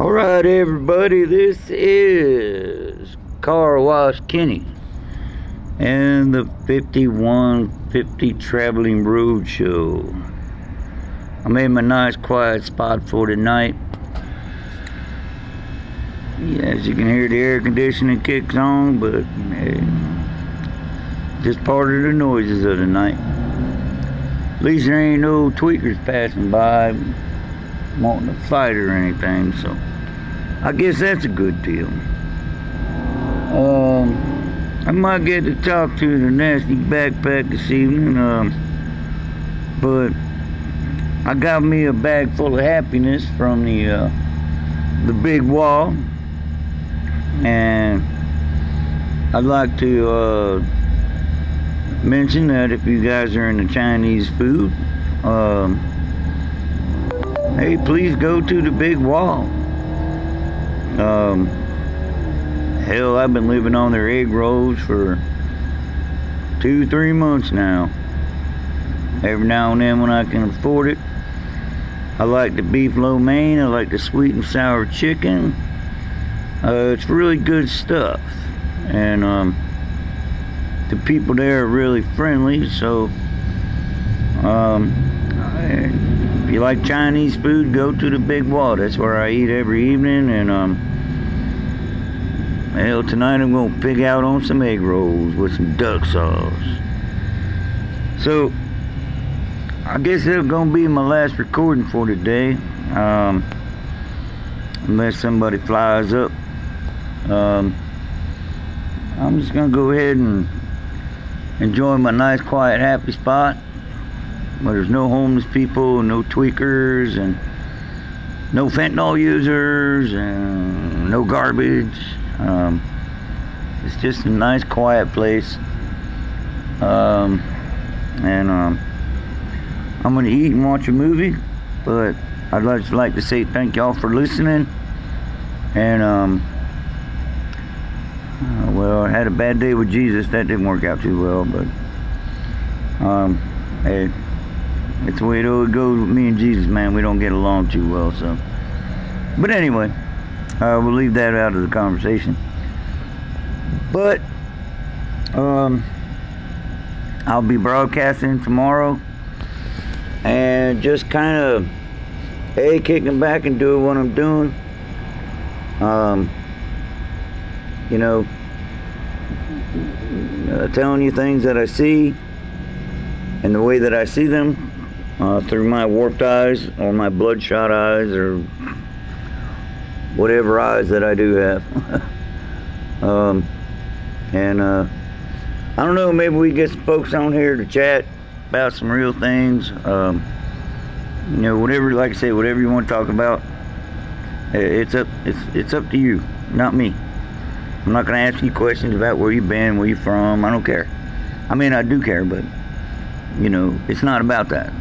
All right, everybody, this is Car Wash Kenny and the 5150 Traveling Road Show. I made my nice quiet spot for tonight. Yeah, as you can hear, the air conditioning kicks on, but hey, just part of the noises of the night. At least there ain't no tweakers passing by wanting to fight or anything, so I guess that's a good deal. Um, I might get to talk to the nasty backpack this evening, um, but I got me a bag full of happiness from the uh, the big wall, and I'd like to uh, mention that if you guys are into Chinese food, um, hey, please go to the big wall. Um, hell, I've been living on their egg rolls for two, three months now. Every now and then when I can afford it. I like the beef lo mein. I like the sweet and sour chicken. Uh, it's really good stuff. And um, the people there are really friendly. So um, if you like Chinese food, go to the Big Wall. That's where I eat every evening. And um, tonight I'm gonna pig out on some egg rolls with some duck sauce. So I guess that's gonna be my last recording for today. Um, unless somebody flies up. Um, I'm just gonna go ahead and enjoy my nice, quiet, happy spot where there's no homeless people, no tweakers, and no fentanyl users, and no garbage. Um, it's just a nice, quiet place. Um, and um, I'm gonna eat and watch a movie, but I'd just like to say thank y'all for listening. And um, uh, well, I had a bad day with Jesus. That didn't work out too well, but um, hey, it's the way it always goes with me and Jesus, man. We don't get along too well, so. But anyway, uh, we'll leave that out of the conversation. But um, I'll be broadcasting tomorrow, and just kind of a kicking back and doing what I'm doing. Um, you know, uh, telling you things that I see and the way that I see them uh, through my warped eyes or my bloodshot eyes or whatever eyes that I do have. um, and uh, I don't know, maybe we get some folks on here to chat about some real things. Um, you know, whatever, like I say, whatever you want to talk about, it's up, it's it's up to you, not me. I'm not gonna ask you questions about where you've been, where you're from. I don't care. I mean, I do care, but you know, it's not about that.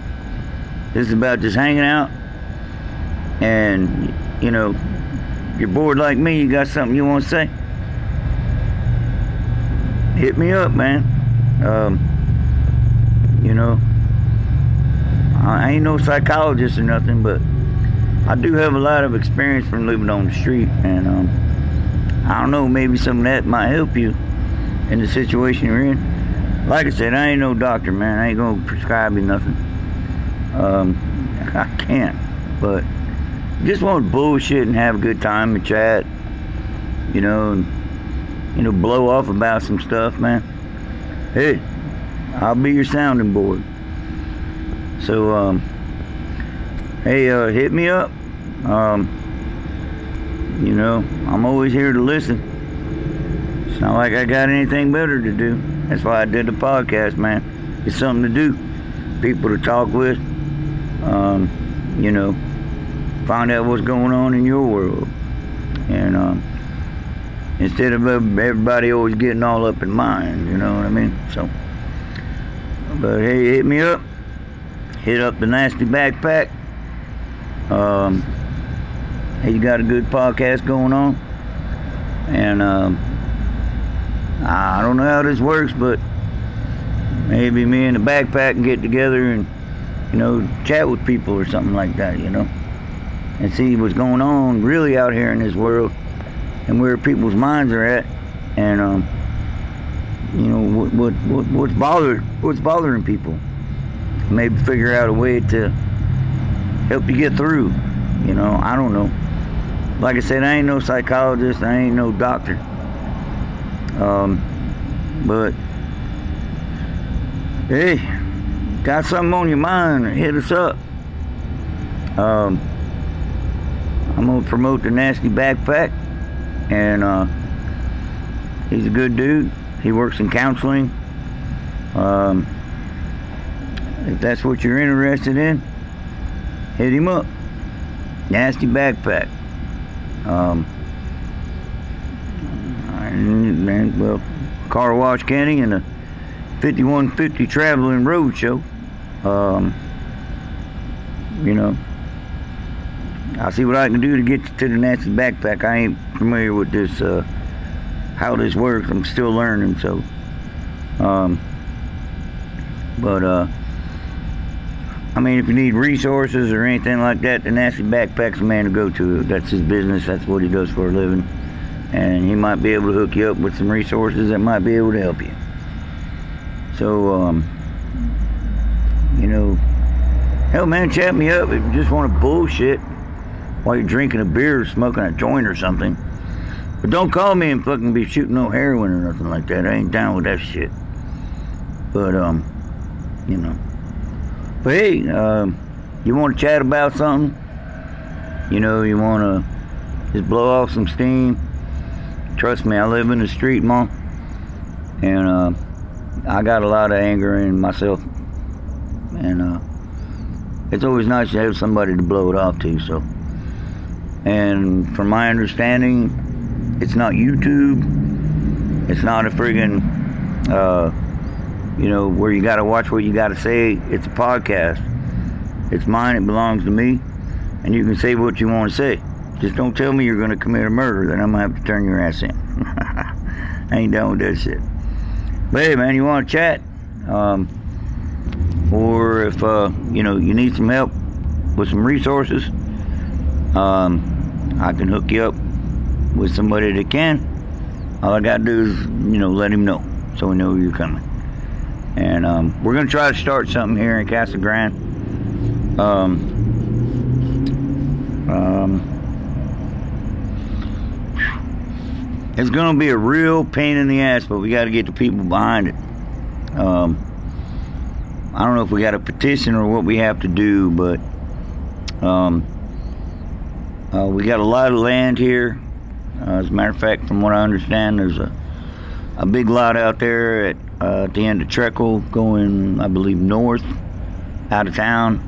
This is about just hanging out, and you know, you're bored like me. You got something you want to say? Hit me up, man. Um, you know, I ain't no psychologist or nothing, but I do have a lot of experience from living on the street, and um, I don't know, maybe some of that might help you in the situation you're in. Like I said, I ain't no doctor, man. I ain't gonna prescribe you nothing. Um, I can't, but just want to bullshit and have a good time and chat, you know, and, you know, blow off about some stuff, man. Hey, I'll be your sounding board. So, um, hey, uh, hit me up. Um, you know, I'm always here to listen. It's not like I got anything better to do. That's why I did the podcast, man. It's something to do. People to talk with. Um, you know, find out what's going on in your world. And um, instead of everybody always getting all up in mine, you know what I mean? So, but hey, hit me up. Hit up the nasty backpack. Um, you got a good podcast going on, and um, I don't know how this works, but maybe me and the backpack can get together and you know chat with people or something like that. You know. and see what's going on really out here in this world and where people's minds are at and um, you know what, what, what what's bothered what's bothering people maybe figure out a way to help you get through you know I don't know like I said I ain't no psychologist I ain't no doctor um, but hey got something on your mind? Hit us up. Um, I'm gonna promote the nasty backpack and uh, he's a good dude. He works in counseling. Um, if that's what you're interested in hit him up. Nasty backpack. Um, and, and, well car wash Kenny and a 5150 traveling road show um, you know I'll see what I can do to get you to the nasty backpack. I ain't familiar with this, uh, how this works. I'm still learning, so. Um, but, uh, I mean, if you need resources or anything like that, the Nasty Backpack's the man to go to. That's his business. That's what he does for a living. And he might be able to hook you up with some resources that might be able to help you. So, um, you know, hell, man, chat me up if you just want to bullshit while you're drinking a beer or smoking a joint or something. But don't call me and fucking be shooting no heroin or nothing like that. I ain't down with that shit. But, um, you know. But hey, um, you want to chat about something? You know, you want to just blow off some steam? Trust me, I live in the street, mom. And, uh, I got a lot of anger in myself. And, uh, it's always nice to have somebody to blow it off to, so. And from my understanding, it's not YouTube. It's not a friggin', uh, you know, where you got to watch what you got to say. It's a podcast. It's mine. It belongs to me. And you can say what you want to say. Just don't tell me you're going to commit a murder. Then I'm going to have to turn your ass in. I ain't down with that shit. But hey, man, you want to chat? Um, or if, uh, you know, you need some help with some resources, um, I can hook you up with somebody that can. All I gotta do is, you know, let him know so we know you're coming. And um, we're gonna try to start something here in Casa Grande. Um, um, it's gonna be a real pain in the ass, but we got to get the people behind it. Um, I don't know if we got a petition or what we have to do, but um, uh, we got a lot of land here. Uh, as a matter of fact, from what I understand, there's a a big lot out there at, uh, at the end of Trekell going, I believe, north out of town.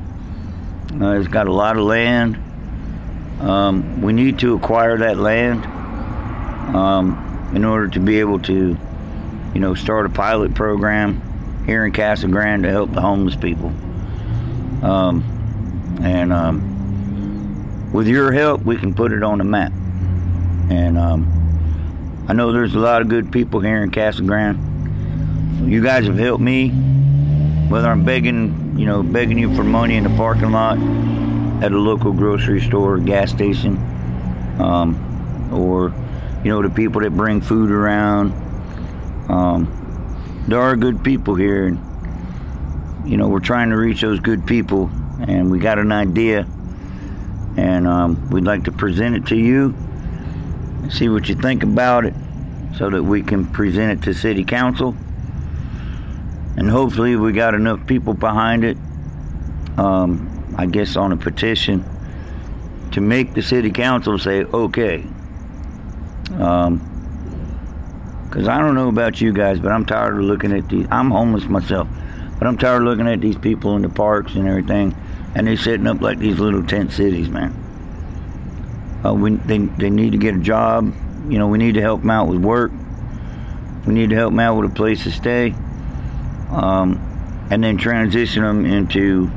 Uh, it's got a lot of land. Um, we need to acquire that land um, in order to be able to, you know, start a pilot program here in Casa Grande to help the homeless people. Um, and um, with your help, we can put it on the map. And um, I know there's a lot of good people here in Casa Grande. You guys have helped me, whether I'm begging, you know, begging you for money in the parking lot at a local grocery store, gas station, um, or you know, the people that bring food around. Um, there are good people here, and you know, we're trying to reach those good people, and we got an idea and um, we'd like to present it to you see what you think about it so that we can present it to city council. And hopefully we got enough people behind it um, I guess on a petition to make the city council say okay. Um, because I don't know about you guys, but I'm tired of looking at these. I'm homeless myself, but I'm tired of looking at these people in the parks and everything and they're setting up like these little tent cities, man. Uh, we, they, they need to get a job. You know, we need to help them out with work. We need to help them out with a place to stay. Um, and then transition them into,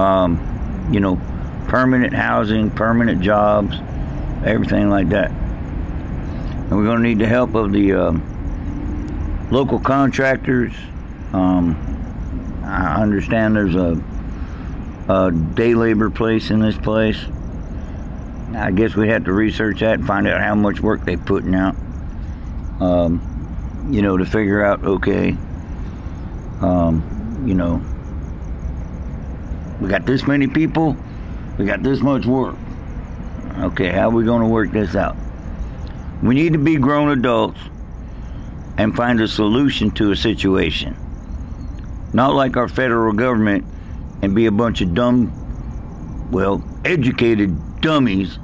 um, you know, permanent housing, permanent jobs, everything like that. And we're going to need the help of the uh, local contractors. Um, I understand there's a a day labor place in this place. I guess we'd have to research that and find out how much work they're putting out. Um, you know, to figure out, okay, um, you know, we got this many people, we got this much work. Okay, how are we going to work this out? We need to be grown adults and find a solution to a situation. Not like our federal government and be a bunch of dumb, well, educated dummies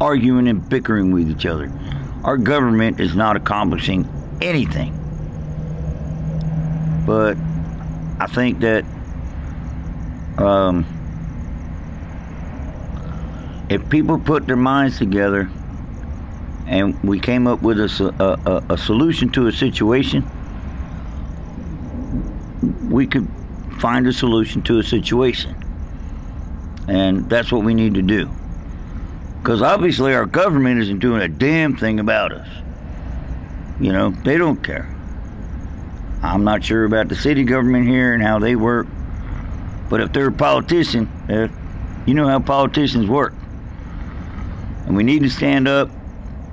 arguing and bickering with each other. Our government is not accomplishing anything. But I think that um, if people put their minds together and we came up with a, a, a solution to a situation, we could find a solution to a situation. And that's what we need to do. Because obviously our government isn't doing a damn thing about us. You know, they don't care. I'm not sure about the city government here and how they work. But if they're a politician, uh, you know how politicians work. And we need to stand up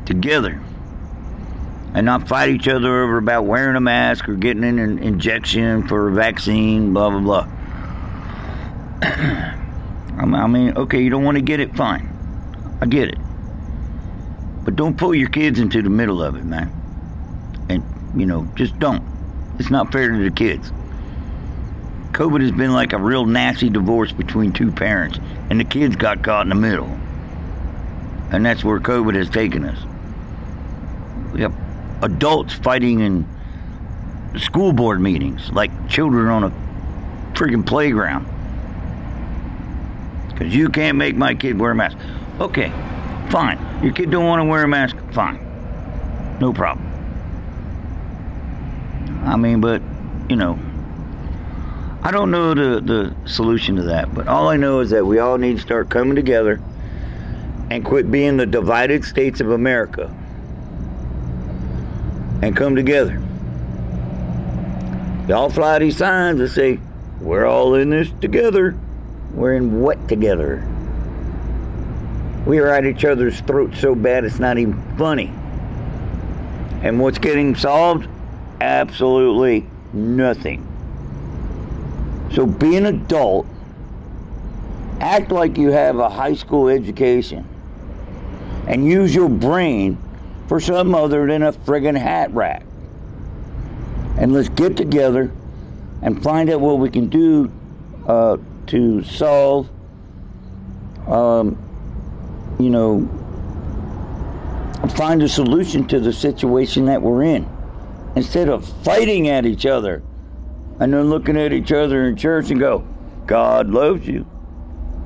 together and not fight each other over about wearing a mask or getting an injection for a vaccine, blah, blah, blah. I mean, okay, you don't want to get it, fine. I get it. But don't pull your kids into the middle of it, man. And, you know, just don't. It's not fair to the kids. COVID has been like a real nasty divorce between two parents, and the kids got caught in the middle. And that's where COVID has taken us. We have adults fighting in school board meetings like children on a freaking playground. Because you can't make my kid wear a mask. Okay, fine. Your kid don't want to wear a mask. Fine. No problem. I mean, but, you know, I don't know the, the solution to that, but all I know is that we all need to start coming together and quit being the divided states of America and come together. Y'all fly these signs that say, we're all in this together. We're in what together? We are at each other's throats so bad it's not even funny. And what's getting solved? Absolutely nothing. So be an adult. Act like you have a high school education. And use your brain for some other than a friggin' hat rack. And let's get together and find out what we can do uh, to solve, um, you know, find a solution to the situation that we're in. Instead of fighting at each other and then looking at each other in church and go, God loves you.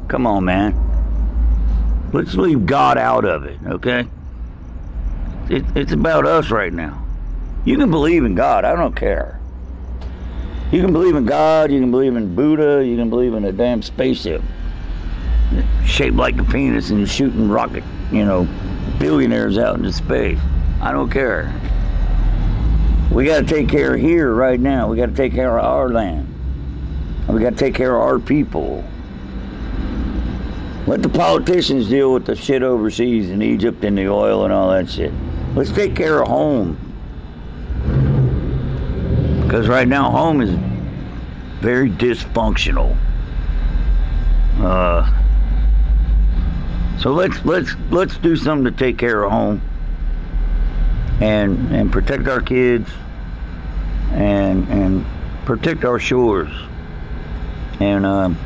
Come on, man. Let's leave God out of it, okay? It, it's about us right now. You can believe in God. I don't care. You can believe in God. You can believe in Buddha. You can believe in a damn spaceship shaped like a penis and shooting rocket, you know, billionaires out into space. I don't care. We got to take care of here right now. We got to take care of our land. We got to take care of our people. Let the politicians deal with the shit overseas in Egypt and the oil and all that shit. Let's take care of home. Because right now, home is very dysfunctional. Uh, so let's let's let's do something to take care of home and and protect our kids and and protect our shores and um,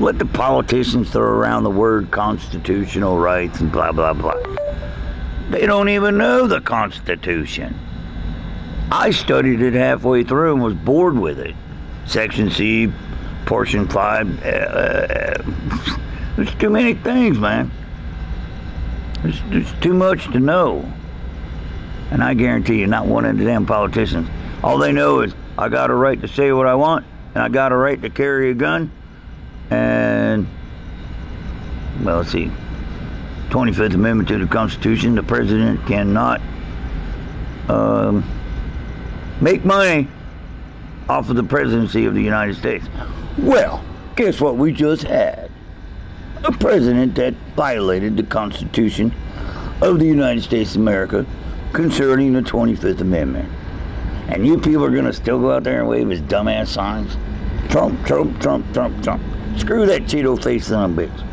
let the politicians throw around the word constitutional rights and blah, blah, blah. They don't even know the Constitution. I studied it halfway through and was bored with it. Section C, Portion 5. Uh, uh, there's too many things, man. There's, there's too much to know. And I guarantee you, not one of the damn politicians. All they know is, I got a right to say what I want, and I got a right to carry a gun, and well, let's see. 25th Amendment to the Constitution, the president cannot um, make money off of the presidency of the United States. Well, guess what we just had? a president that violated the Constitution of the United States of America concerning the 25th Amendment. And you people are going to still go out there and wave his dumbass signs? Trump, Trump, Trump, Trump, Trump. Screw that Cheeto face son of a bitch.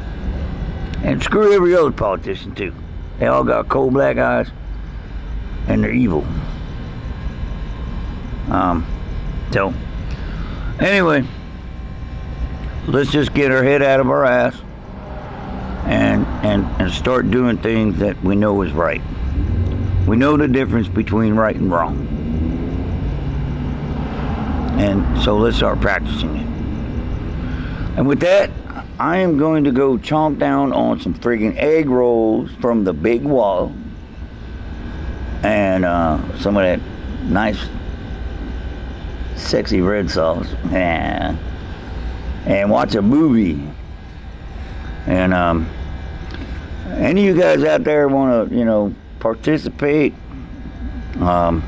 And screw every other politician, too. They all got cold black eyes and they're evil. Um, so, anyway, let's just get our head out of our ass and, and, and start doing things that we know is right. We know the difference between right and wrong. And so let's start practicing it. And with that, I am going to go chomp down on some friggin' egg rolls from the big wall and uh, some of that nice, sexy red sauce. Yeah. And watch a movie. And um, any of you guys out there want to, you know, participate, um,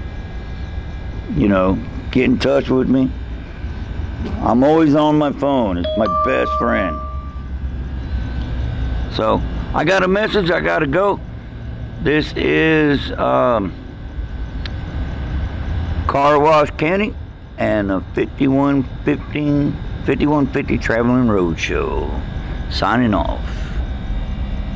you know, get in touch with me. I'm always on my phone. It's my best friend. So I got a message. I got to go. This is um, Car Wash Kenny and a 5115 5150 Traveling Road Show. Signing off.